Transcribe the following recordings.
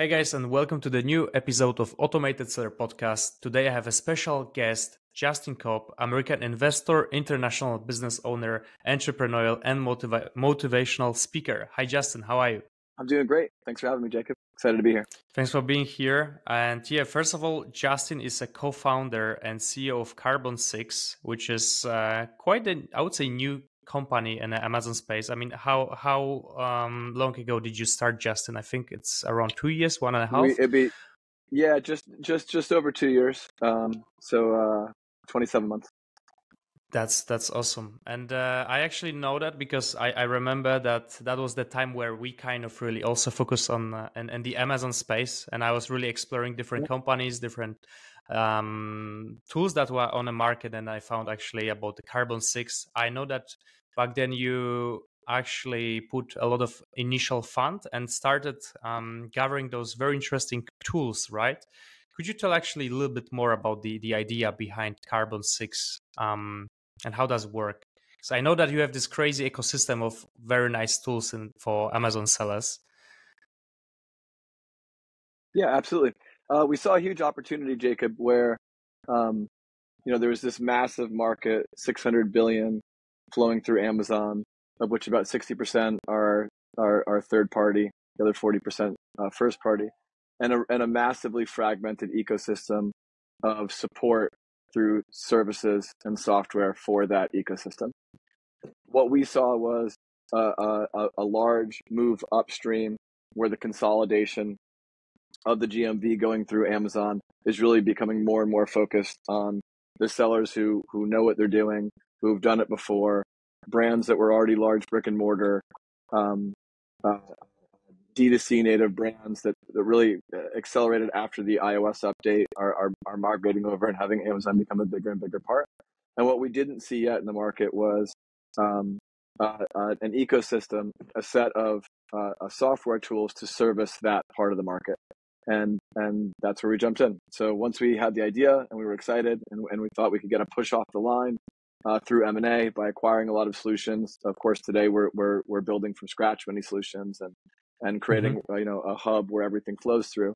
Hey guys, and welcome to the new episode of Automated Seller Podcast. Today I have a special guest, Justin Cobb, American investor, international business owner, entrepreneurial, and motiva- motivational speaker. Hi, Justin. How are you? I'm doing great. Thanks for having me, Jacob. Excited to be here. Thanks for being here. And yeah, first of all, Justin is a co-founder and CEO of Carbon Six, which is uh, quite an, I would say, new company in the Amazon space. I mean, how how um, long ago did you start, Justin? I think it's around two years, one and a half. We, it'd be, yeah, just just just over two years. Um, so uh, twenty seven months. That's that's awesome, and uh, I actually know that because I, I remember that that was the time where we kind of really also focused on uh, and, and the Amazon space, and I was really exploring different yeah. companies, different um, tools that were on the market, and I found actually about the Carbon Six. I know that back then you actually put a lot of initial fund and started um, gathering those very interesting tools, right? Could you tell actually a little bit more about the the idea behind Carbon Six um, and how does work? So I know that you have this crazy ecosystem of very nice tools in, for Amazon sellers. Yeah, absolutely. Uh, we saw a huge opportunity, Jacob, where um, you know there was this massive market, 600 billion flowing through Amazon, of which about 60% are are, are third party, the other 40% uh, first party, and a, and a massively fragmented ecosystem of support through services and software for that ecosystem. What we saw was a, a, a large move upstream where the consolidation of the GMV going through Amazon is really becoming more and more focused on the sellers who who know what they're doing, who've done it before, brands that were already large brick and mortar, um, uh, D2C native brands that, that really uh, accelerated after the iOS update are, are, are migrating over and having Amazon become a bigger and bigger part. And what we didn't see yet in the market was um, uh, uh, an ecosystem, a set of uh, software tools to service that part of the market. And and that's where we jumped in. So once we had the idea and we were excited and, and we thought we could get a push off the line, uh, through M&A by acquiring a lot of solutions. Of course, today we're, we're, we're building from scratch many solutions and, and creating, mm-hmm. you know, a hub where everything flows through.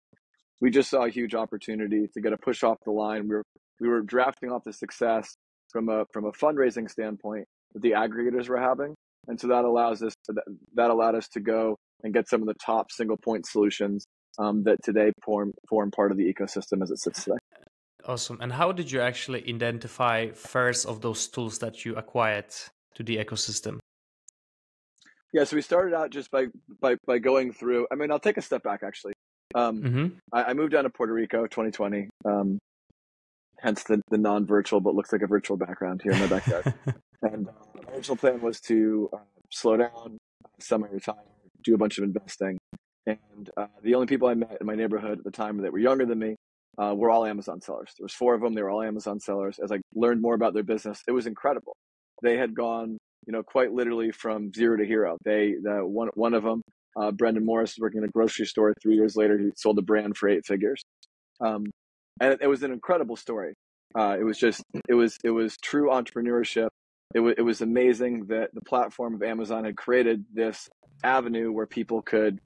We just saw a huge opportunity to get a push off the line. We were, we were drafting off the success from a, from a fundraising standpoint that the aggregators were having. And so that allows us to, that allowed us to go and get some of the top single point solutions um, that today form, form part of the ecosystem as it sits today. Awesome. And how did you actually identify first of those tools that you acquired to the ecosystem? Yeah, so we started out just by by by going through. I mean, I'll take a step back actually. Um, mm-hmm. I, I, moved down to Puerto Rico 2020. Um, hence the, the non-virtual, but looks like a virtual background here in my backyard. and uh, my original plan was to uh, slow down, semi-retire, do a bunch of investing. And uh, the only people I met in my neighborhood at the time that were younger than me uh, were all Amazon sellers. There was four of them. They were all Amazon sellers. As I learned more about their business, it was incredible. They had gone, you know, quite literally from zero to hero. They, the one, one of them, uh, Brendan Morris, working in a grocery store. Three years later, he sold a brand for eight figures, um, and it, it, was an incredible story. Uh, it was just, it was, it was true entrepreneurship. It was, it was amazing that the platform of Amazon had created this avenue where people could,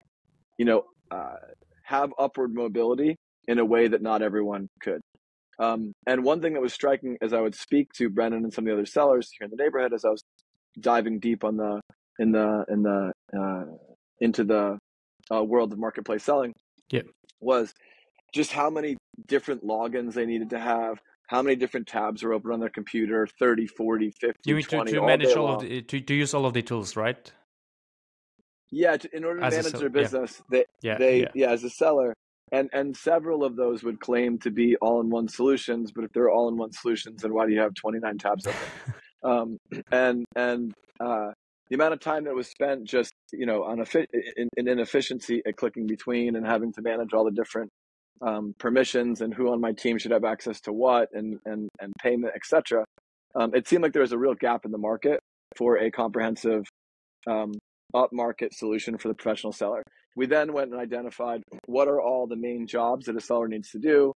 you know, uh, have upward mobility in a way that not everyone could. Um, and one thing that was striking as I would speak to Brennan and some of the other sellers here in the neighborhood, as I was diving deep on the in the in the uh, into the uh, world of marketplace selling, yeah. was just how many different logins they needed to have, how many different tabs are open on their computer 30 40 50 you mean 20 to, to manage all of the, to, to use all of the tools right yeah to, in order to as manage their business yeah. they yeah, they yeah. yeah as a seller and and several of those would claim to be all-in-one solutions but if they're all-in-one solutions then why do you have 29 tabs open? Um, and and uh, the amount of time that was spent just you know on a in, in inefficiency at clicking between and having to manage all the different um, permissions and who on my team should have access to what and and and payment etc um, it seemed like there was a real gap in the market for a comprehensive um, upmarket solution for the professional seller we then went and identified what are all the main jobs that a seller needs to do,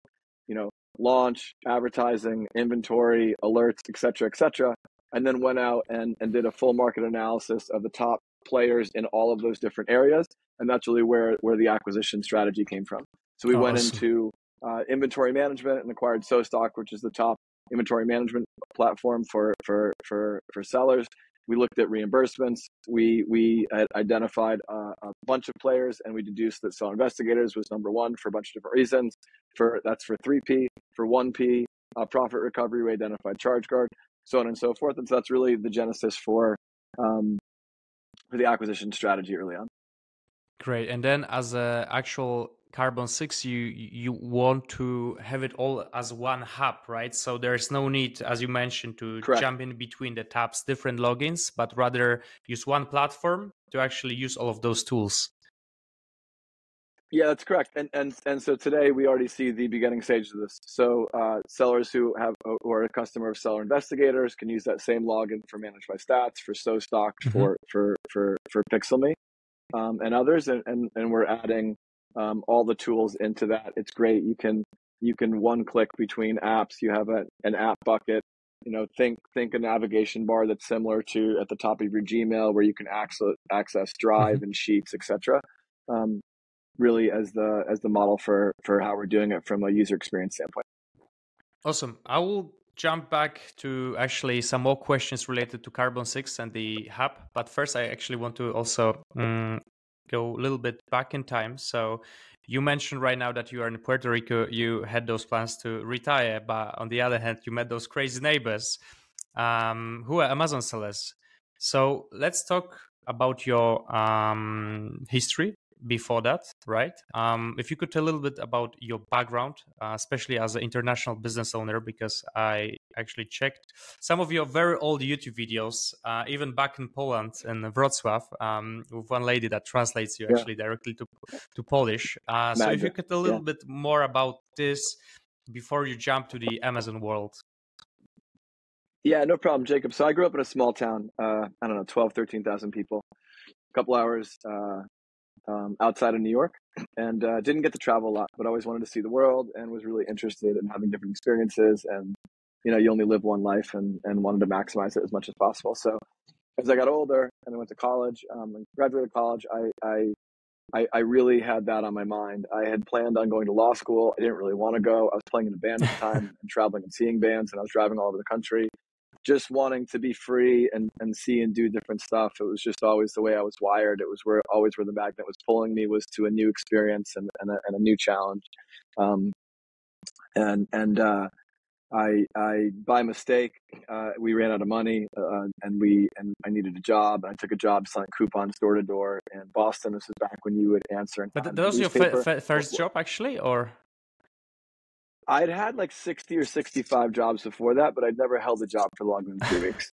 you know, launch, advertising, inventory, alerts, et cetera, et cetera. And then went out and, and did a full market analysis of the top players in all of those different areas, and that's really where where the acquisition strategy came from. So we went into uh, inventory management and acquired SoStocked, which is the top inventory management platform for for for for sellers. We looked at reimbursements. We we identified a, bunch of players, and we deduced that Seller Investigators was number one for a bunch of different reasons. For that's for three P, for one P, uh, profit recovery. We identified Charge ChargeGuard, so on and so forth. And so that's really the genesis for um, for the acquisition strategy early on. Great. And then as a actual Carbon 6 you you want to have it all as one hub right so there's no need as you mentioned to Correct. jump in between the tabs different logins but rather use one platform to actually use all of those tools yeah that's correct and and and so today we already see the beginning stage of this so uh, sellers who have who are a customer of seller investigators can use that same login for ManageByStats for SoStocked mm-hmm. for for for for pixelme um, and others and, and and we're adding um, all the tools into that. It's great. You can you can one click between apps. You have a, an app bucket. You know, think think a navigation bar that's similar to at the top of your Gmail, where you can access access Drive mm-hmm. and Sheets, etc. Um, really, as the as the model for for how we're doing it from a user experience standpoint. Awesome. I will jump back to actually some more questions related to Carbon Six and the hub, but first I actually want to also um, go a little bit back in time. So you mentioned right now that you are in Puerto Rico. You had those plans to retire, but on the other hand, you met those crazy neighbors um, who are Amazon sellers. So let's talk about your um, history before that, right? Um, if you could tell a little bit about your background, uh, especially as an international business owner, because I actually checked some of your very old YouTube videos, uh, even back in Poland in Wrocław, um, with one lady that translates you yeah. actually directly to to Polish. Uh, so if you could tell a little yeah. bit more about this before you jump to the Amazon world. Yeah, no problem, Jacob. So I grew up in a small town, uh, I don't know, 12, 13,000 people, a couple hours uh, um, outside of New York and uh, didn't get to travel a lot, but always wanted to see the world and was really interested in having different experiences. And, you know, you only live one life and, and wanted to maximize it as much as possible. So as I got older and I went to college um, and graduated college, I, I, I, I really had that on my mind. I had planned on going to law school. I didn't really want to go. I was playing in a band at the time and traveling and seeing bands, and I was driving all over the country just wanting to be free and, and see and do different stuff. It was just always the way I was wired. It was where always where the magnet was pulling me was to a new experience and, and, a, and a new challenge. Um, and, and, uh, I, I, by mistake, uh, we ran out of money, uh, and we, and I needed a job. I took a job selling coupons door to door in Boston. This is back when you would answer. But that was your f- f- first job, actually, or? I'd had like 60 or 65 jobs before that, but I'd never held a job for longer than two weeks.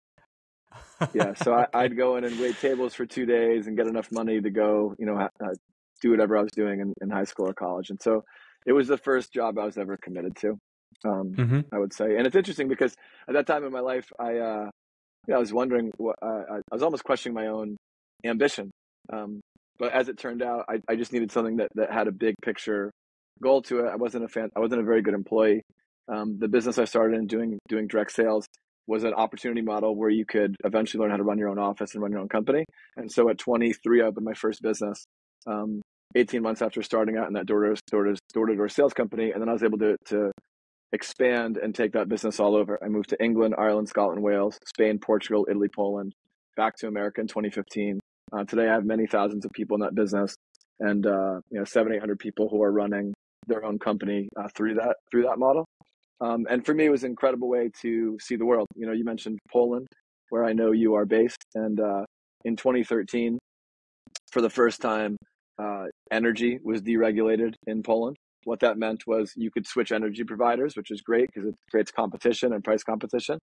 yeah, so I, would go in and wait tables for two days and get enough money to go, you know, uh, do whatever I was doing in, in, high school or college. And so it was the first job I was ever committed to, um, mm-hmm. I would say. And it's interesting because at that time in my life, I, uh, you know, I was wondering what, uh, I was almost questioning my own ambition. Um, but as it turned out, I, I just needed something that, that had a big picture goal to it. I wasn't a fan. I wasn't a very good employee. Um, the business I started in doing doing direct sales was an opportunity model where you could eventually learn how to run your own office and run your own company. And so at 23, I opened my first business. Um, 18 months after starting out in that door to door sales company, and then I was able to to expand and take that business all over. I moved to England, Ireland, Scotland, Wales, Spain, Portugal, Italy, Poland, back to America in 2015. Uh, today, I have many thousands of people in that business, and uh, you know, seven, eight hundred people who are running their own company uh, through that through that model. Um, and for me, it was an incredible way to see the world. You know, you mentioned Poland, where I know you are based, and uh, in 2013, for the first time, uh, energy was deregulated in Poland. What that meant was you could switch energy providers, which is great because it creates competition and price competition.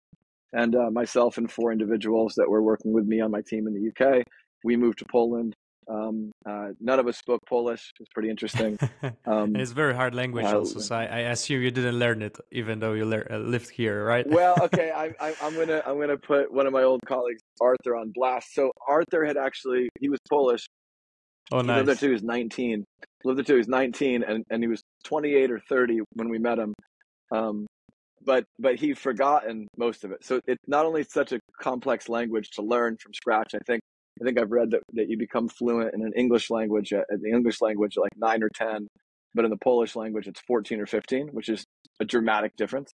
And uh, myself and four individuals that were working with me on my team in the UK, we moved to Poland um, uh, none of us spoke Polish. It's pretty interesting. Um, it's very hard language uh, also, so I, I, assume you didn't learn it, even though you uh, lived here, right? well, okay, I, I, I'm gonna I'm gonna put one of my old colleagues, Arthur, on blast. So Arthur had actually he was Polish. Oh, nice. He lived there till he was 19. Lived there till he was 19, and, and he was 28 or 30 when we met him. Um, but but he'd forgotten most of it. So it's not only such a complex language to learn from scratch. I think I think I've read that, that you become fluent in an English language at, at the English language like nine or ten, but in the Polish language it's fourteen or fifteen, which is a dramatic difference.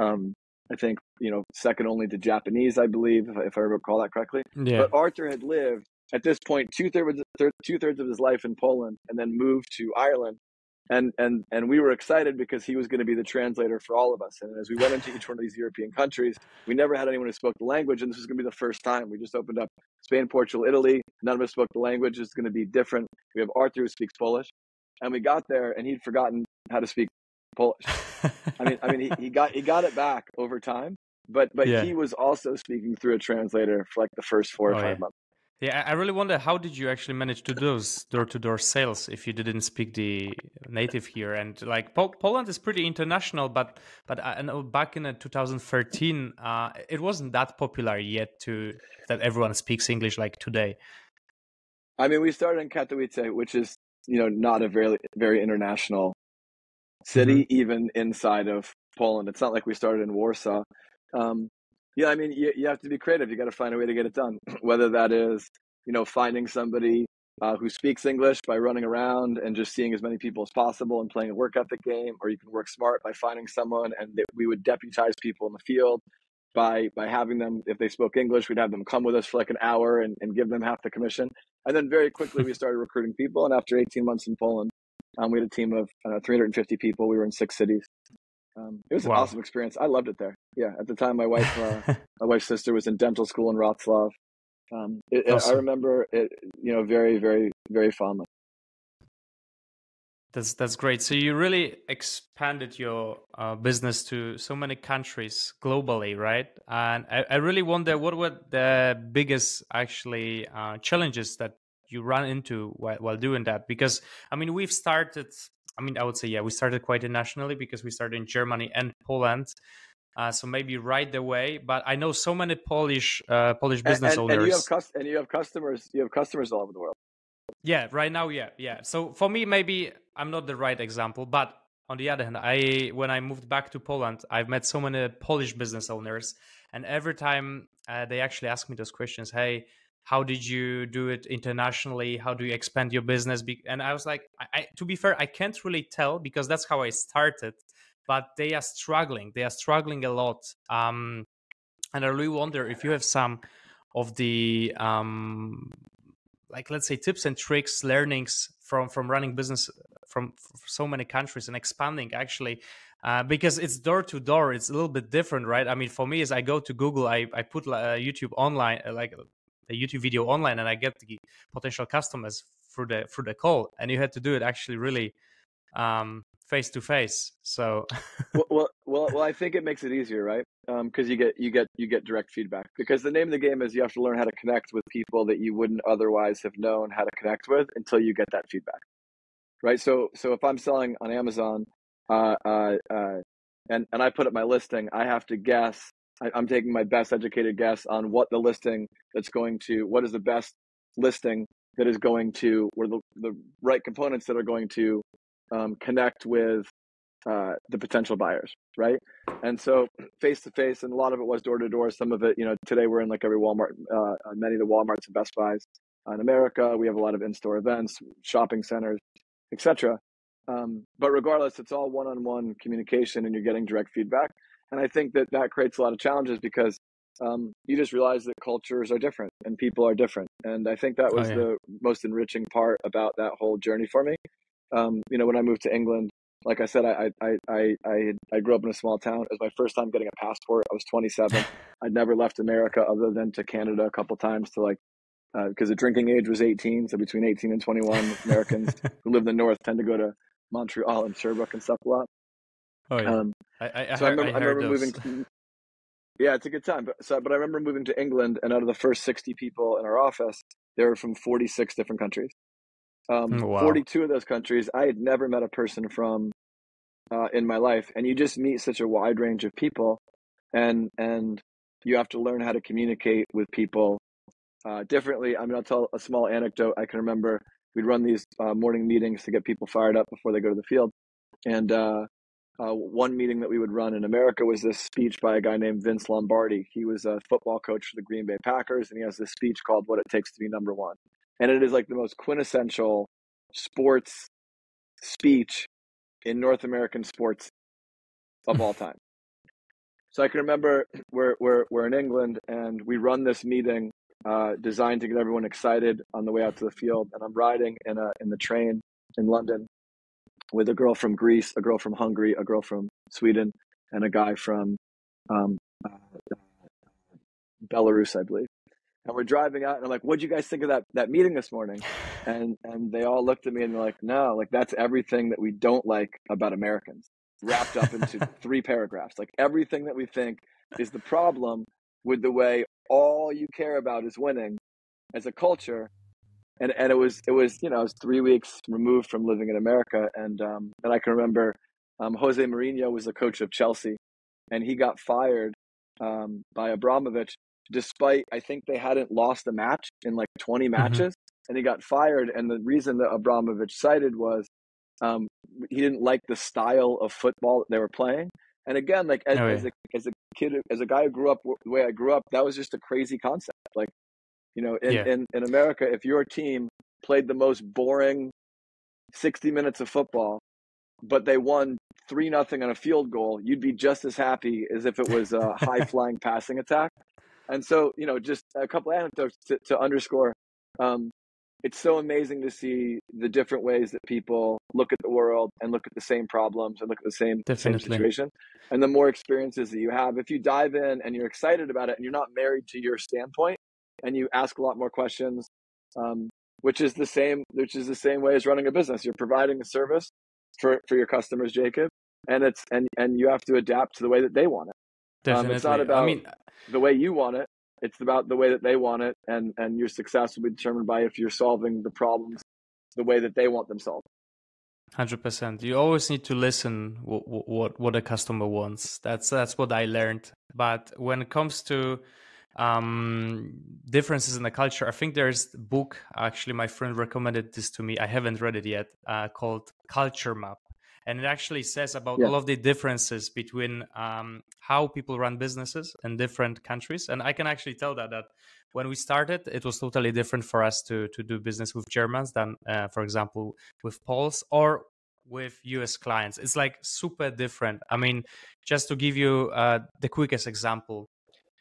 Um, I think you know second only to Japanese, I believe, if I, if I recall that correctly. Yeah. But Arthur had lived at this point two thirds two thirds of his life in Poland, and then moved to Ireland and and and we were excited because he was going to be the translator for all of us and as we went into each one of these european countries we never had anyone who spoke the language and this was going to be the first time we just opened up spain portugal italy. None of us spoke the language. It's going to be different. We have arthur who speaks polish. And we got there and he'd forgotten how to speak polish. I mean i mean he, he got he got it back over time but but yeah. he was also speaking through a translator for like the first four or oh, five yeah. months yeah, I really wonder how did you actually manage to do those door-to-door sales if you didn't speak the native here? And like po- Poland is pretty international, but but I know back in uh, 2013, uh, it wasn't that popular yet to that everyone speaks English like today. I mean, we started in Katowice, which is you know not a very very international city, mm-hmm. even inside of Poland. It's not like we started in Warsaw. Um, yeah, I mean, you, you have to be creative. You got to find a way to get it done. Whether that is, you know, finding somebody uh, who speaks English by running around and just seeing as many people as possible and playing a work ethic game, or you can work smart by finding someone and we would deputize people in the field by by having them if they spoke English, we'd have them come with us for like an hour and, and give them half the commission. And then very quickly we started recruiting people. And after 18 months in Poland, um, we had a team of know, 350 people. We were in six cities. Um, it was an wow. awesome experience. I loved it there. Yeah, at the time, my wife, uh, my wife's sister, was in dental school in Wrocław. Um, it, awesome. I remember it, you know, very, very, very fondly. That's that's great. So you really expanded your uh, business to so many countries globally, right? And I, I really wonder what were the biggest actually uh, challenges that you run into while, while doing that? Because I mean, we've started I mean, I would say, yeah, we started quite internationally because we started in Germany and Poland. Uh, so maybe right away, but I know so many Polish uh, Polish business and, and, owners. And you, have cus- and you have customers. You have customers all over the world. Yeah, right now, yeah, yeah. So for me, maybe I'm not the right example, but on the other hand, I when I moved back to Poland, I've met so many Polish business owners, and every time uh, they actually ask me those questions, hey, how did you do it internationally how do you expand your business and i was like I, I, to be fair i can't really tell because that's how i started but they are struggling they are struggling a lot um, and i really wonder if you have some of the um, like let's say tips and tricks learnings from from running business from so many countries and expanding actually uh, because it's door to door it's a little bit different right? I mean for me as i go to google i, I put uh, youtube online uh, like a YouTube video online and I get the potential customers through the through the call, and you had to do it actually really um, face to face. So, well, well, well, I think it makes it easier, right? Because um, you get you get you get direct feedback. Because the name of the game is you have to learn how to connect with people that you wouldn't otherwise have known how to connect with until you get that feedback, right? So, so if I'm selling on Amazon, uh, uh, uh, and and I put up my listing, I have to guess I, am taking my best educated guess on what the listing that's going to, what is the best listing that is going to, or the, the right components that are going to um, connect with uh, the potential buyers, right? And so face to face, and a lot of it was door to door. Some of it, you know, today we're in like every Walmart, uh, many of the WalMarts and Best Buys in America. We have a lot of in-store events, shopping centers, etc. Um, but regardless, it's all one-on-one communication, and you're getting direct feedback. And I think that that creates a lot of challenges because um, you just realize that cultures are different and people are different. And I think that oh, was oh, yeah. the most enriching part about that whole journey for me. Um, you know, when I moved to England, like I said, I, I, I, I, I grew up in a small town. It was my first time getting a passport. I was 27. I'd never left America other than to Canada a couple times to like, because uh, the drinking age was 18. So between 18 and 21, Americans who live in the North tend to go to Montreal and Sherbrooke and stuff a lot. Oh, yeah. Um, I, I, so I, remember, I, I remember moving. To, yeah, it's a good time. But so, but I remember moving to England, and out of the first sixty people in our office, they were from forty six different countries. Um, mm, wow. Forty two of those countries, I had never met a person from uh, in my life, and you just meet such a wide range of people, and and you have to learn how to communicate with people uh, differently. I mean, I'll tell a small anecdote. I can remember we'd run these uh, morning meetings to get people fired up before they go to the field, and uh, uh, one meeting that we would run in America was this speech by a guy named Vince Lombardi. He was a football coach for the Green Bay Packers, and he has this speech called "What It Takes to Be Number One," and it is like the most quintessential sports speech in North American sports of all time. So I can remember we're we're we're in England and we run this meeting uh, designed to get everyone excited on the way out to the field. And I'm riding in a in the train in London with a girl from Greece, a girl from Hungary, a girl from Sweden, and a guy from um, uh, Belarus, I believe. And we're driving out, and I'm like, "What'd you guys think of that that meeting this morning?" And and they all looked at me and they're like, "No, like that's everything that we don't like about Americans." wrapped up into three paragraphs. Like everything that we think is the problem with the way all you care about is winning as a culture. And and it was it was you know I was three weeks removed from living in America, and um, and I can remember um, Jose Mourinho was the coach of Chelsea, and he got fired um, by Abramovich despite I think they hadn't lost a match in like 20 mm-hmm. matches, mm-hmm. and he got fired. And the reason that Abramovich cited was um, he didn't like the style of football that they were playing. And again, like as, oh, yeah. as, a, as a kid, as a guy who grew up the way I grew up, that was just a crazy concept. Like, you know, in, yeah. in, in America, if your team played the most boring 60 minutes of football, but they won three nothing on a field goal, you'd be just as happy as if it was a high flying passing attack. And so, you know, just a couple anecdotes to, to underscore um, it's so amazing to see the different ways that people look at the world and look at the same problems and look at the same, same situation. And the more experiences that you have, if you dive in and you're excited about it and you're not married to your standpoint and you ask a lot more questions, um, which is the same, which is the same way as running a business. You're providing a service for, for your customers, Jacob, and it's, and, and you have to adapt to the way that they want it. Definitely. Um, it's not about I mean, the way you want it. It's about the way that they want it, and and your success will be determined by if you're solving the problems the way that they want them solved. Hundred percent. You always need to listen what, what what a customer wants. That's that's what I learned. But when it comes to um, differences in the culture, I think there's a book. Actually, my friend recommended this to me. I haven't read it yet. Uh, called Culture Map and it actually says about yeah. all of the differences between um, how people run businesses in different countries. And i can actually tell that that when we started it was totally different for us to to do business with germans than uh, for example with poles or with us clients. It's like super different. I mean just to give you uh, the quickest example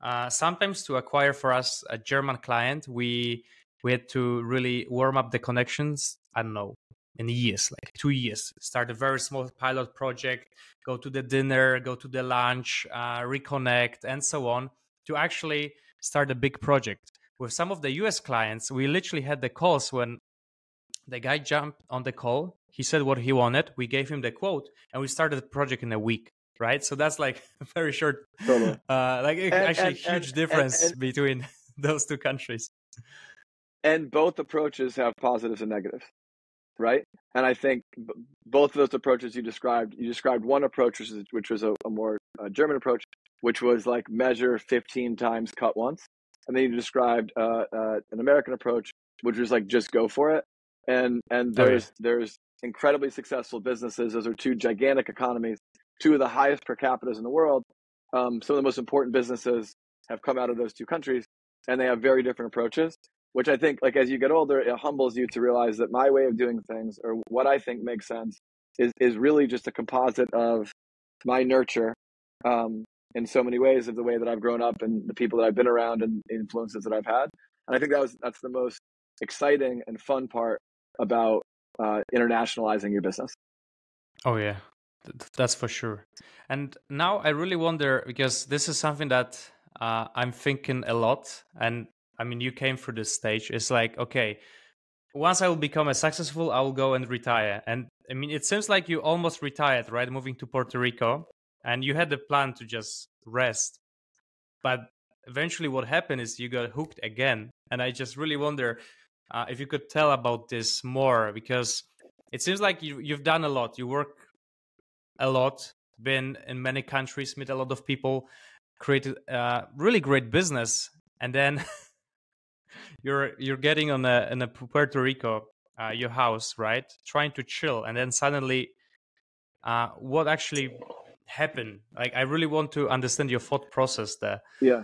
uh, sometimes to acquire for us a german client we we had to really warm up the connections. I don't know in years, like two years. Start a very small pilot project, go to the dinner, go to the lunch, uh, reconnect, and so on to actually start a big project. With some of the US clients, we literally had the calls when the guy jumped on the call. He said what he wanted. We gave him the quote, and we started the project in a week. Right, so that's like very short, totally. uh, like and, actually and, huge and, difference between those two countries. And both approaches have positives and negatives right? And I think b- both of those approaches you described, you described one approach, which, is, which was a, a more uh, German approach, which was like measure 15 times, cut once. And then you described uh, uh, an American approach, which was like just go for it. And and there's oh, yeah. there's incredibly successful businesses. Those are two gigantic economies, two of the highest per capitas in the world. Um, some of the most important businesses have come out of those two countries, and they have very different approaches which I think, like as you get older, it humbles you to realize that my way of doing things or what I think makes sense is is really just a composite of my nurture um, in so many ways of the way that I've grown up and the people that I've been around and influences that I've had. And I think that was that's the most exciting and fun part about uh, internationalizing your business. Oh yeah, that's for sure. And now I really wonder because this is something that uh, I'm thinking a lot, and I mean, you came through this stage. It's like, okay, once I will become a successful, I will go and retire. And I mean, it seems like you almost retired, right? Moving to Puerto Rico, and you had the plan to just rest. But eventually, what happened is you got hooked again. And I just really wonder uh, if you could tell about this more, because it seems like you, you've done a lot. You work a lot, been in many countries, met a lot of people, created a uh, really great business, and then you're you're getting on a in a Puerto Rico, uh, your house, right? Trying to chill, and then suddenly uh, what actually happened? Like, I really want to understand your thought process there. Yeah.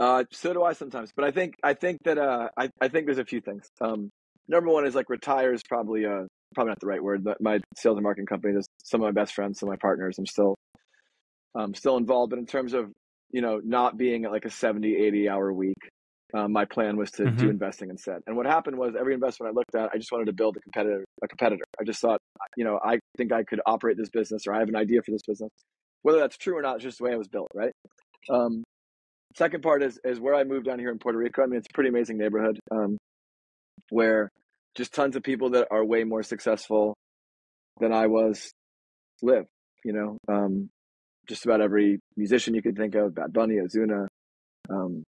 Uh, so do I sometimes, but I think I think that uh, I I think there's a few things. Um, number one is like retire is probably uh probably not the right word, but my sales and marketing company is some of my best friends, some of my partners. I'm still um still involved, but in terms of you know not being at like a 70, 80 hour week, um, my plan was to mm-hmm. do investing instead. And what happened was every investment I looked at, I just wanted to build a competitor. A competitor. I just thought, you know, I think I could operate this business, or I have an idea for this business. Whether that's true or not, it's just the way I was built, right? Um, second part is is where I moved down here in Puerto Rico. I mean, it's a pretty amazing neighborhood um, where just tons of people that are way more successful than I was live. You know, um, just about every musician you could think of, Bad Bunny, Ozuna, um,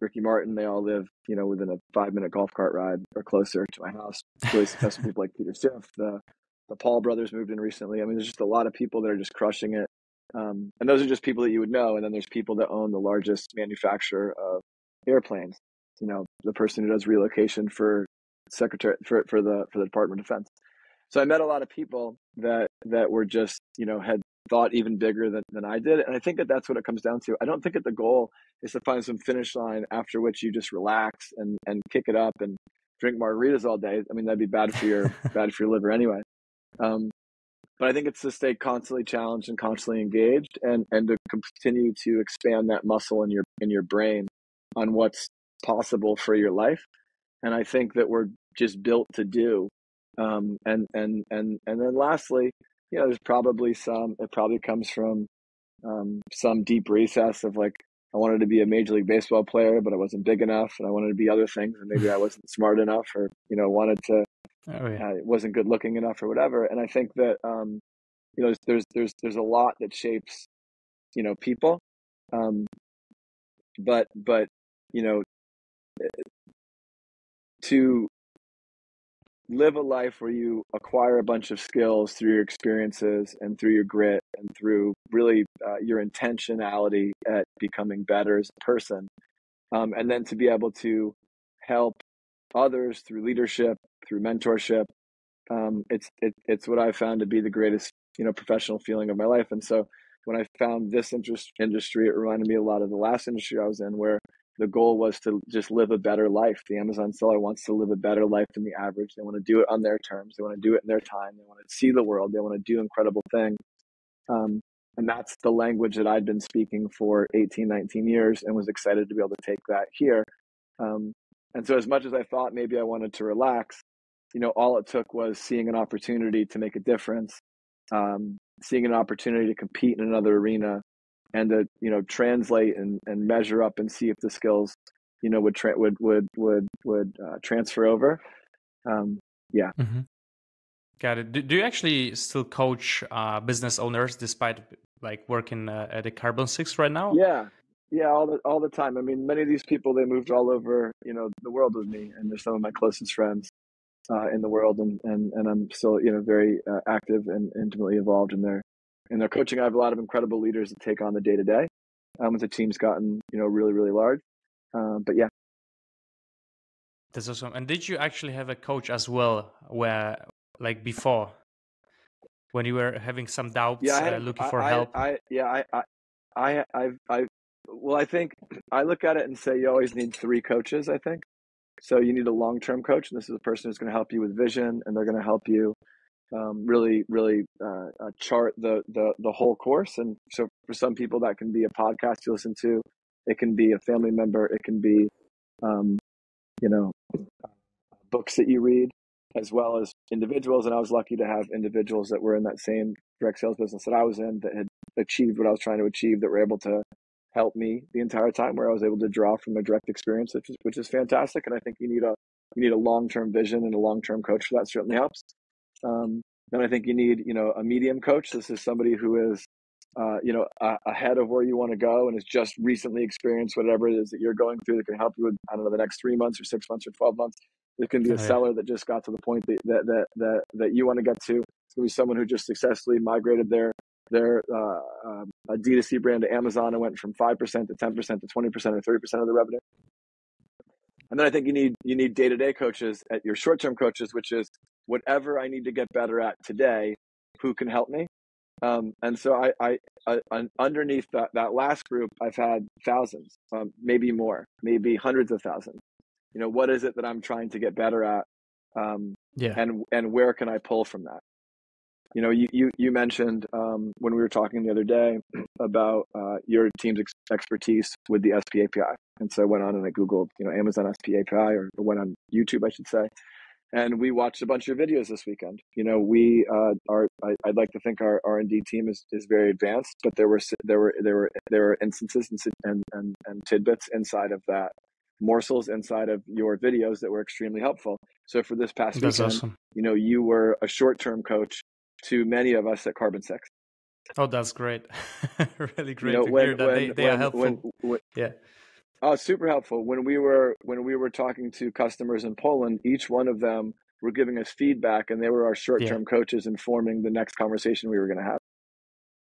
Ricky Martin, they all live, you know, within a five minute golf cart ride or closer to my house. Really successful people like Peter Schiff, the the Paul brothers moved in recently. I mean, there's just a lot of people that are just crushing it. Um, and those are just people that you would know. And then there's people that own the largest manufacturer of airplanes. You know, the person who does relocation for secretary for, for the for the Department of Defense. So I met a lot of people that that were just you know had thought even bigger than, than I did, and I think that that's what it comes down to. I don't think that the goal is to find some finish line after which you just relax and and kick it up and drink margaritas all day. I mean that'd be bad for your bad for your liver anyway. Um, but I think it's to stay constantly challenged and constantly engaged, and and to continue to expand that muscle in your in your brain on what's possible for your life. And I think that we're just built to do. Um, and and and and then lastly, you know, there's probably some. It probably comes from um, some deep recess of like I wanted to be a major league baseball player, but I wasn't big enough, and I wanted to be other things, and maybe I wasn't smart enough, or you know, wanted to, oh, yeah. uh, wasn't good looking enough, or whatever. And I think that um, you know, there's there's there's a lot that shapes, you know, people, um, but but you know, to live a life where you acquire a bunch of skills through your experiences and through your grit and through really uh, your intentionality at becoming better as a person. Um, and then to be able to help others through leadership through mentorship um, it's it, it's what i found to be the greatest you know professional feeling of my life. And so when i found this interest industry it reminded me a lot of the last industry i was in where the goal was to just live a better life. The Amazon seller wants to live a better life than the average. They want to do it on their terms. They want to do it in their time. They want to see the world. They want to do incredible things. Um, and that's the language that I'd been speaking for 18, 19 years and was excited to be able to take that here. Um, and so, as much as I thought maybe I wanted to relax, you know, all it took was seeing an opportunity to make a difference, um, seeing an opportunity to compete in another arena, and to you know translate and, and measure up and see if the skills you know would tra- would would would would uh, transfer over. Um, yeah. Mm-hmm. got it. Do, do, you actually still coach uh, business owners despite like working uh, at a carbon six right now? Yeah. Yeah all the all the time. I mean many of these people they moved all over you know the world with me and they're some of my closest friends uh, in the world and, and and i'm still you know very uh, active and intimately involved in their in their coaching, I have a lot of incredible leaders that take on the day to day. Um, the team's gotten, you know, really, really large. Um, but yeah, that's awesome. And did you actually have a coach as well, where like before, when you were having some doubts, yeah, had, uh, looking for I, help? I, yeah, I, I, I, I, I, well, I think I look at it and say you always need three coaches. I think so. You need a long term coach, and this is a person who's going to help you with vision, and they're going to help you um, really really uh, uh, chart the, the the whole course. And so for some people that can be a podcast you listen to. It can be a family member. It can be um, you know books that you read as well as individuals. And i was lucky to have individuals that were in that same direct sales business that i was in that had achieved what i was trying to achieve that were able to help me the entire time where i was able to draw from a direct experience which is, which is fantastic. And i think you need a you need a long-term vision and a long-term coach for that certainly helps um, then I think you need, you know, a medium coach. This is somebody who is, uh, you know, uh, ahead of where you want to go and has just recently experienced whatever it is that you're going through that can help you with, I don't know, the next three months or six months or 12 months. It can be a oh, seller that just got to the point that, that, that, that, that you want to get to. It's going to be someone who just successfully migrated their, their uh, um, a D2C brand to Amazon and went from 5% to 10% to 20% or 30% of the revenue. And then I think you need you need day to day coaches at your short term coaches, which is whatever I need to get better at today, who can help me? Um, and so I, I, I, underneath that, that last group, I've had thousands, um, maybe more, maybe hundreds of thousands. You know, what is it that I'm trying to get better at? Um, yeah. And, and where can I pull from that? You know, you, you, you mentioned um, when we were talking the other day about uh, your team's ex- expertise with the SP API. And so I went on and I Googled, you know, Amazon SP API or went on YouTube, I should say and we watched a bunch of videos this weekend. You know, we uh, are. I, would like to think our R and D team is, is very advanced, but there were there were there were there were instances and and and tidbits inside of that morsels inside of your videos that were extremely helpful. So for this past That's weekend, awesome. you know, you were a short term coach to many of us at Carbon Six. Oh, that's great! really great you know, to when, hear that when, they, they when, are helpful. yeah Oh, super helpful. When we were when we were talking to customers in Poland, each one of them were giving us feedback, and they were our short term yeah. coaches informing the next conversation we were going to have.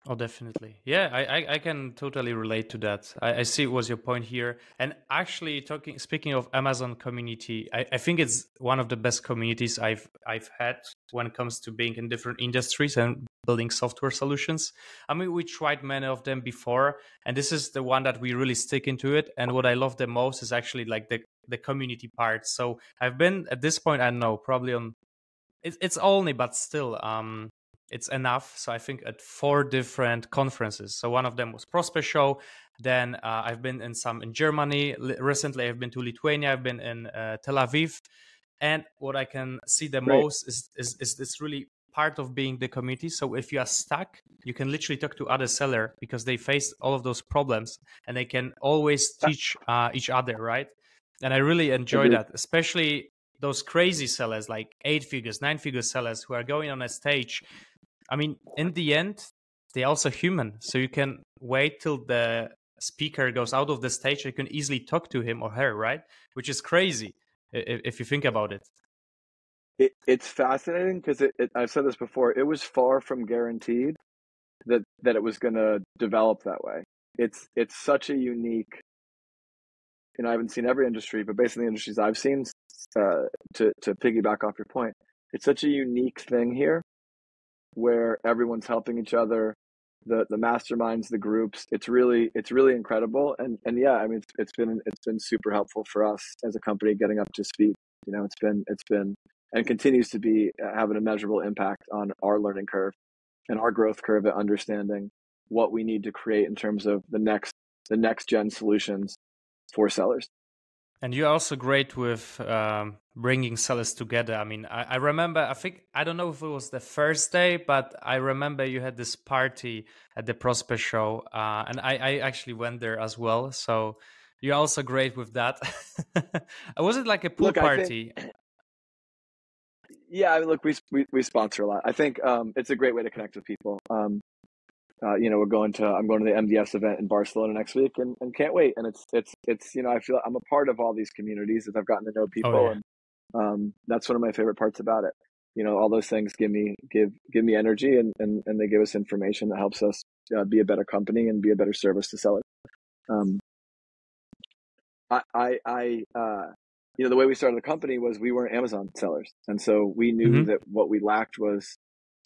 Oh, definitely. Yeah, I, I, I, can totally relate to that. I, I see was your point here. And actually talking speaking of Amazon community, I, I think it's one of the best communities I've I've had when it comes to being in different industries and building software solutions. I mean we tried many of them before, and this is the one that we really stick into it. And what I love the most is actually like the the community part. So I've been at this point, I know, probably on it, it's only but still um it's enough. So I think at four different conferences. So one of them was Prosper Show. Then uh, I've been in some in Germany. recently, I've been to Lithuania. I've been in uh, Tel Aviv. And what I can see the Great. most is, is is this really part of being the community. So if you are stuck, you can literally talk to other seller because they face all of those problems and they can always teach uh, each other, right? And I really enjoy that, especially those crazy sellers like eight figures, nine figure sellers who are going on a stage I mean, in the end, they're also human. So you can wait till the speaker goes out of the stage. You can easily talk to him or her, right? Which is crazy if, if you think about it. it it's fascinating because it, it, I've said this before. It was far from guaranteed that that it was going to develop that way. It's it's such a unique. You know, I haven't seen every industry, but based on the industries I've seen, uh, to to piggyback off your point, it's such a unique thing here where everyone's helping each other the the masterminds the groups. It's really it's really incredible. And and yeah i mean it's, it's been it's been super helpful for us as a company getting up to speed. You know it's been it's been and continues to be uh, having a measurable impact on our learning curve and our growth curve at understanding what we need to create in terms of the next the next gen solutions for sellers. And you're also great with um, bringing sellers together. I mean, I, I, remember, I think, I don't know if it was the first day, but I remember you had this party at the Prosper show. Uh, and I, I, actually went there as well. So you're also great with that. was it like a pool look, party? Think, yeah, I mean, look, we, we, we sponsor a lot. I think um, it's a great way to connect with people. Um, uh, you know, we're going to I'm going to the MDS event in Barcelona next week, and, and can't wait. And it's it's it's you know I feel I'm a part of all these communities as I've gotten to know people, oh, yeah. and um, that's one of my favorite parts about it. You know, all those things give me give give me energy, and and, and they give us information that helps us uh, be a better company and be a better service to sellers. Um, I I, I uh, you know the way we started the company was we weren't Amazon sellers, and so we knew mm-hmm. that what we lacked was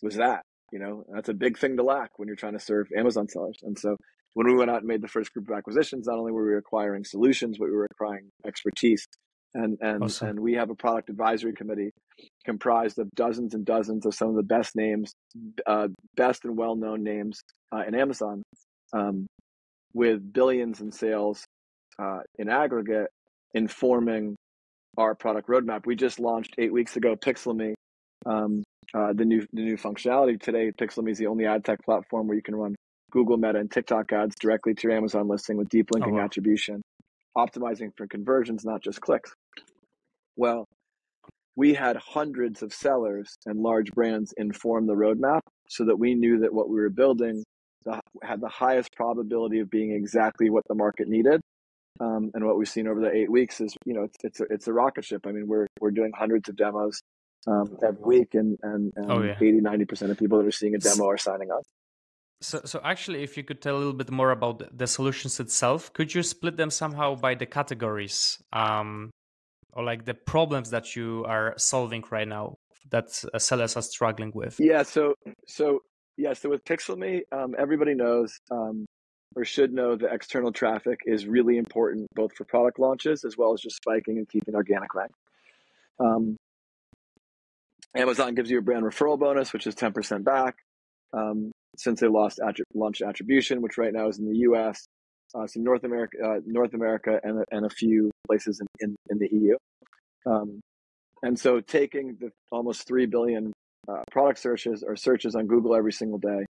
was that you know, that's a big thing to lack when you're trying to serve Amazon sellers. And so when we went out and made the first group of acquisitions, not only were we acquiring solutions, but we were acquiring expertise. And and awesome. and we have a product advisory committee comprised of dozens and dozens of some of the best names, uh, best and well known names uh, in Amazon, um, with billions in sales uh, in aggregate, informing our product roadmap. We just launched eight weeks ago Pixelme, um, uh, the new the new functionality today. Pixelme is the only ad tech platform where you can run Google, Meta, and TikTok ads directly to your Amazon listing with deep linking oh, wow. attribution, optimizing for conversions, not just clicks. Well, we had hundreds of sellers and large brands inform the roadmap so that we knew that what we were building had the highest probability of being exactly what the market needed. Um, and what we've seen over the eight weeks is, you know, it's it's a, it's a rocket ship. I mean, we're we're doing hundreds of demos um, every week, and and, and oh, yeah. 80 90 percent of people that are seeing a demo are signing up. So, so actually, if you could tell a little bit more about the solutions itself, could you split them somehow by the categories, um, or like the problems that you are solving right now that sellers are struggling with? Yeah. So so yeah. So with Pixelme, um, everybody knows um, or should know that external traffic is really important both for product launches as well as just spiking and keeping organic rank. Um, Amazon gives you a brand referral bonus, which is 10% back. Um, since they lost launched attribution, which right now is in the U.S., uh, so North America, uh, North America, and and a few places in in, in the EU. Um, and so, taking the almost three billion uh, product searches or searches on Google every single day,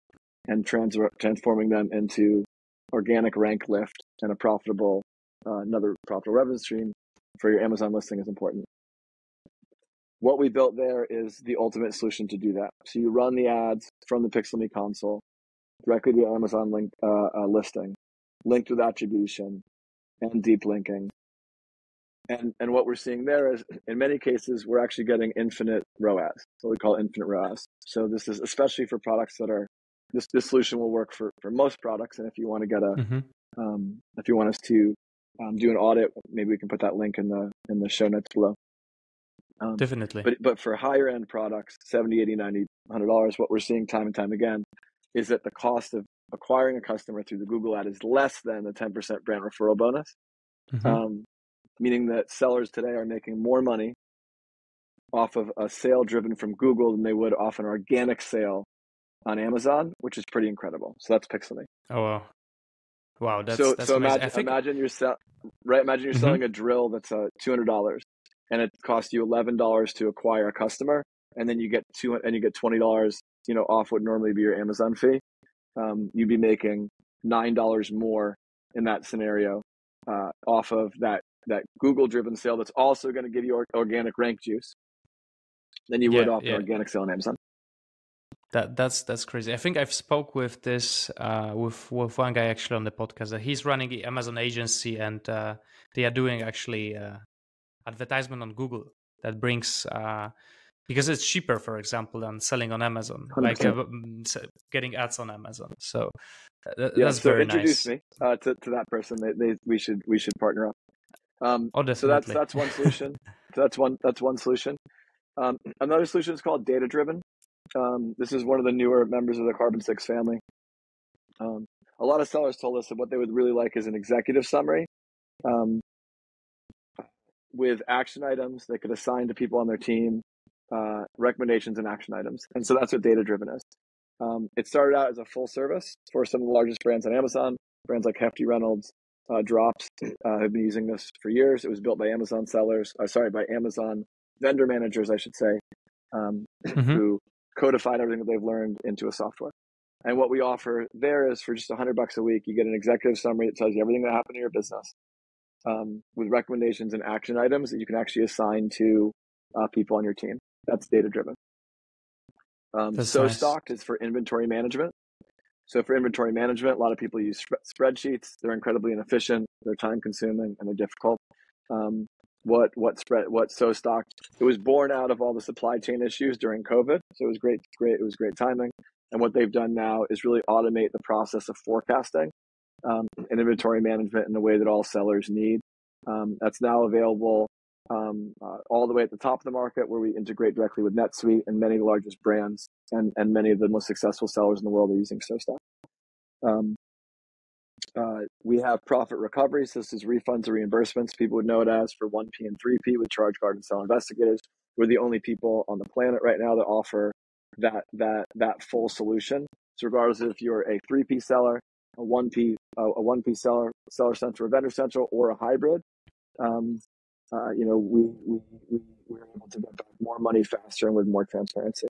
and trans- transforming them into organic rank lift and a profitable uh, another profitable revenue stream for your Amazon listing is important. What we built there is the ultimate solution to do that. So you run the ads from the Pixelme console directly to Amazon link uh, uh, listing, linked with attribution and deep linking. And and what we're seeing there is, in many cases, we're actually getting infinite ROAS, what we call infinite ROAS. So this is especially for products that are this this solution will work for for most products. And if you want to get a mm-hmm. um, if you want us to um, do an audit, maybe we can put that link in the in the show notes below. Um, Definitely. But but for higher end products, 70, 80, 90, 100 dollars, what we're seeing time and time again is that the cost of acquiring a customer through the Google ad is less than the 10% brand referral bonus. Mm-hmm. Um, meaning that sellers today are making more money off of a sale driven from Google than they would off an organic sale on Amazon, which is pretty incredible. So that's Pixelme. Oh wow, wow! That's so that's so amazing. imagine think... imagine you're sell- right. Imagine you're mm-hmm. selling a drill that's uh, two hundred dollars, and it costs you eleven dollars to acquire a customer, and then you get two and you get twenty dollars, you know, off what normally be your Amazon fee. Um, you'd be making nine dollars more in that scenario uh, off of that that Google driven sale that's also going to give you organic rank juice than you would off yeah. organic sale on Amazon. That that's that's crazy. I think I've spoke with this uh, with with one guy actually on the podcast. That he's running the Amazon agency and uh, they are doing actually uh, advertisement on Google that brings uh, because it's cheaper, for example, than selling on Amazon, 100%. like uh, getting ads on Amazon. So uh, yeah, that's so very introduce nice. me uh, to to that person. They, they we should we should partner up. Um, oh, definitely. So that's that's one solution. so that's one that's one solution. Um, another solution is called data driven. Um, this is one of the newer members of the Carbon6 family. Um, a lot of sellers told us that what they would really like is an executive summary um, with action items they could assign to people on their team, uh, recommendations and action items. And so that's what data driven is. Um, it started out as a full service for some of the largest brands on Amazon, brands like Hefty Reynolds, uh, Drops uh, have been using this for years. It was built by Amazon sellers, uh, sorry, by Amazon vendor managers, I should say, um, mm-hmm. who codified everything that they've learned into a software. And what we offer there is for just hundred bucks a week, you get an executive summary that tells you everything that happened in your business, um, with recommendations and action items that you can actually assign to uh, people on your team. That's data driven. Um, so nice. stocked is for inventory management. So for inventory management, a lot of people use spreadsheets. They're incredibly inefficient. They're time consuming and they're difficult. Um, what what spread what SoStock it was born out of all the supply chain issues during covid so it was great great it was great timing and what they've done now is really automate the process of forecasting um, and inventory management in the way that all sellers need um, that's now available um, uh, all the way at the top of the market where we integrate directly with NetSuite and many of the largest brands and, and many of the most successful sellers in the world are using SoStock um, uh, we have profit recovery. So this is refunds or reimbursements. People would know it as for 1P and 3P with ChargeGuard and Seller Investigators. We're the only people on the planet right now that offer that that that full solution. So regardless if you're a 3P seller, a 1P uh, a 1P seller, seller central, or vendor central, or a hybrid, um, uh, you know, we we we we're able to get back more money faster and with more transparency.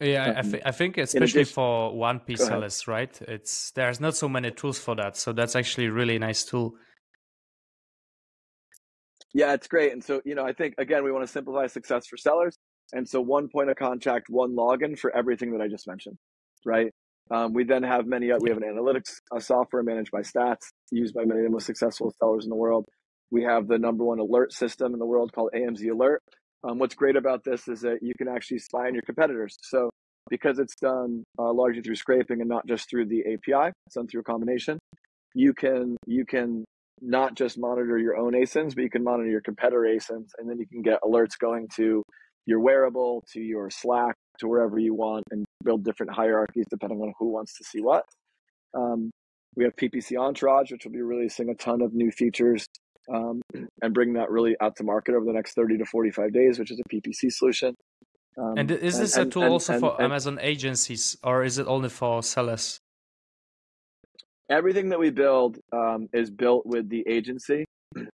Yeah, I, th- I think especially addition, for one P sellers, right? It's there's not so many tools for that, so that's actually a really nice tool. Yeah, it's great, and so you know, I think again, we want to simplify success for sellers, and so one point of contact, one login for everything that I just mentioned, right? Um, we then have many. We have an analytics software ManageByStats, used by many of the most successful sellers in the world. We have the number one alert system in the world called AMZ Alert, um, what's great about this is that you can actually spy on your competitors. So because it's done uh, largely through scraping and not just through the API, it's done through a combination. You can you can not just monitor your own ASINs, but you can monitor your competitor ASINs, and then you can get alerts going to your wearable to your Slack to wherever you want and build different hierarchies depending on who wants to see what. Um, we have PPC Entourage, which will be releasing a ton of new features um, and bring that really out to market over the next 30 to 45 days, which is a PPC solution. Um, and is this and, a tool and, also and, for Amazon agencies or is it only for sellers? Everything that we build um, is built with the agency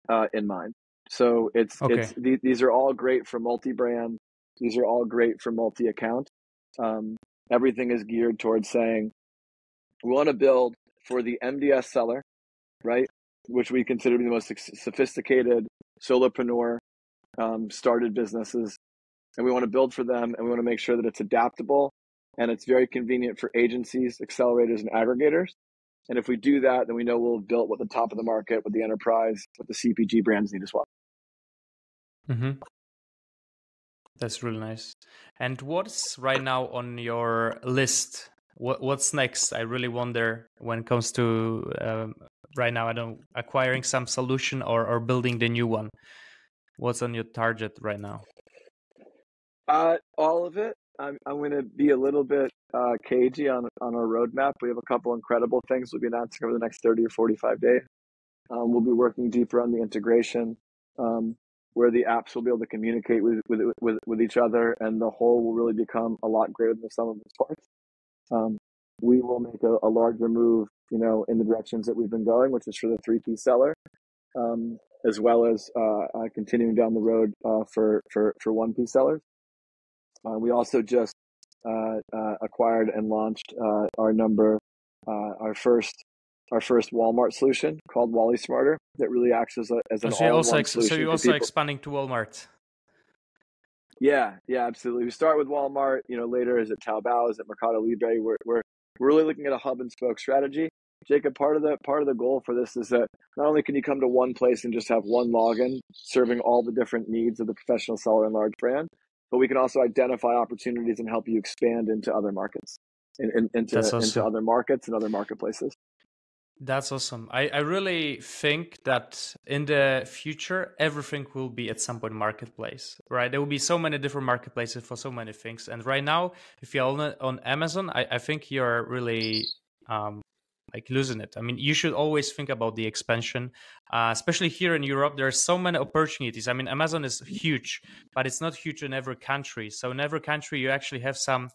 uh, in mind. So it's okay. it's th- these are all great for multi-brand. These are all great for multi-account. Um, everything is geared towards saying we want to build for the MDS seller, right? Which we consider to be the most sophisticated solopreneur um, started businesses. And we want to build for them and we want to make sure that it's adaptable and it's very convenient for agencies, accelerators, and aggregators. And if we do that, then we know we'll have built what the top of the market, what the enterprise, what the CPG brands need as well. Mm-hmm. That's really nice. And what's right now on your list what what's next? I really wonder when it comes to um, right now. I don't acquiring some solution or or building the new one. What's on your target right now? Uh, all of it. I'm I'm going to be a little bit uh, cagey on on our roadmap. We have a couple incredible things we'll be announcing over the next 30 or 45 days. Um, we'll be working deeper on the integration, um, where the apps will be able to communicate with, with with with each other, and the whole will really become a lot greater than the sum of its parts um, we will make a, a, larger move, you know, in the directions that we've been going, which is for the three P seller, um, as well as uh, uh, continuing down the road uh, for for for one P sellers. Uh, we also just uh, uh, acquired and launched our number, our first our first Walmart solution called WallySmarter that really acts as a as an so all-in-one ex- solution. So you're also expanding to Walmart. Yeah, yeah, absolutely. We start with Walmart. You know, later is it Taobao? Is it Mercado Libre? We're we're we're really looking at a hub and spoke strategy. Jacob, part of the part of the goal for this is that not only can you come to one place and just have one login serving all the different needs of the professional seller and large brand, but we can also identify opportunities and help you expand into other markets, in, in, into awesome. into other markets and other marketplaces. That's awesome. I, I really think that in the future, everything will be at some point marketplace, right? There will be so many different marketplaces for so many things. And right now, if you're on, on Amazon, I, I think you're really um, like losing it. I mean, you should always think about the expansion, uh, especially here in Europe. There are so many opportunities. I mean, Amazon is huge, but it's not huge in every country. So in every country, you actually have some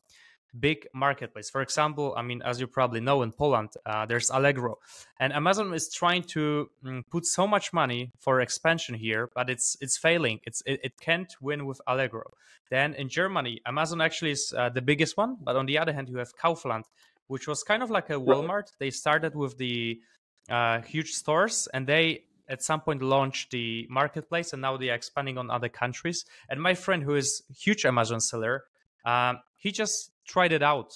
big marketplace. For example, I mean, as you probably know, in Poland, uh, there's Allegro, and Amazon is trying to mm, put so much money for expansion here, but it's it's failing. It's it, it can't win with Allegro. Then in Germany, Amazon actually is uh, the biggest one, but on the other hand, you have Kaufland, which was kind of like a Walmart. They started with the uh, huge stores, and they at some point launched the marketplace, and now they are expanding on other countries. And my friend, who is huge Amazon seller, um, he just tried it out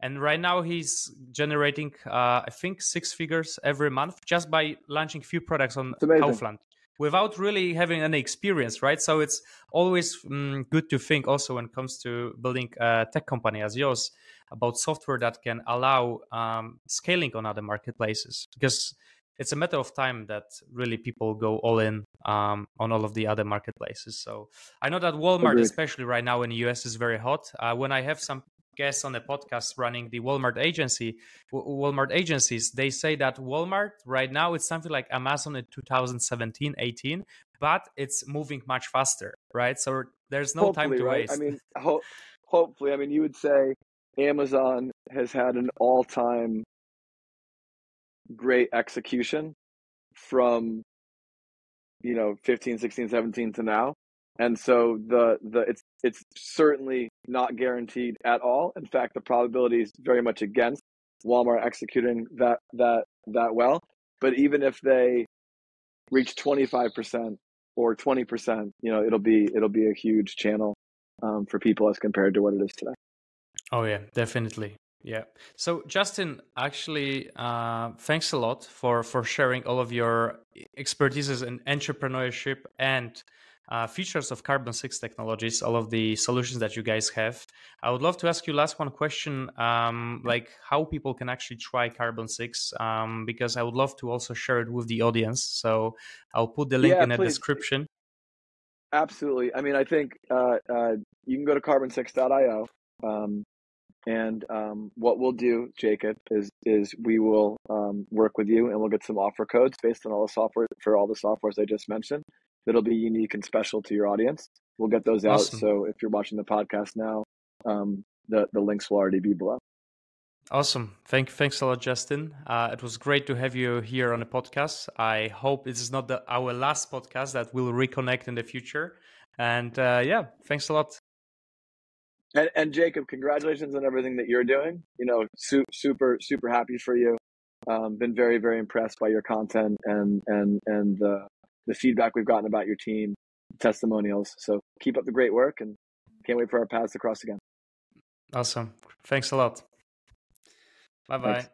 and right now he's generating uh, i think six figures every month just by launching few products on Kaufland without really having any experience right so it's always um, good to think also when it comes to building a tech company as yours about software that can allow um, scaling on other marketplaces because it's a matter of time that really people go all in um, on all of the other marketplaces. So I know that Walmart, Agreed. especially right now in the US, is very hot. Uh, when I have some guests on the podcast running the Walmart agency, Walmart agencies, they say that Walmart right now it's something like Amazon in 2017, 18, but it's moving much faster, right? So there's no hopefully, time to right? waste. I mean, ho- hopefully, I mean, you would say Amazon has had an all-time great execution from you know 15 16 17 to now and so the the it's it's certainly not guaranteed at all. In fact, the probability is very much against Walmart executing that that that well. But even if they reach twenty five percent or twenty percent, you know, it'll be it'll be a huge channel um, for people as compared to what it is today. Oh yeah, definitely. Yeah. So Justin, actually, uh, thanks a lot for for sharing all of your expertises in entrepreneurship and uh, features of Carbon6 technologies, all of the solutions that you guys have. I would love to ask you last one question, um, like how people can actually try Carbon6, um, because I would love to also share it with the audience. So I'll put the link yeah, in the description. Absolutely. I mean, I think uh, uh, you can go to carbon6.io. Um, and um, what we'll do, Jacob, is is we will um, work with you and we'll get some offer codes based on all the software for all the softwares I just mentioned. That'll be unique and special to your audience. We'll get those out. Awesome. So if you're watching the podcast now, um, the the links will already be below. Awesome. Thank thanks a lot, Justin. Uh, it was great to have you here on the podcast. I hope this is not the, our last podcast that we'll reconnect in the future. And uh, yeah, thanks a lot. And, and Jacob, congratulations on everything that you're doing. You know, su- super super happy for you. Um, been very very impressed by your content and and and the the feedback we've gotten about your team, testimonials. So keep up the great work, and can't wait for our paths to cross again. Awesome. Thanks a lot. Bye bye.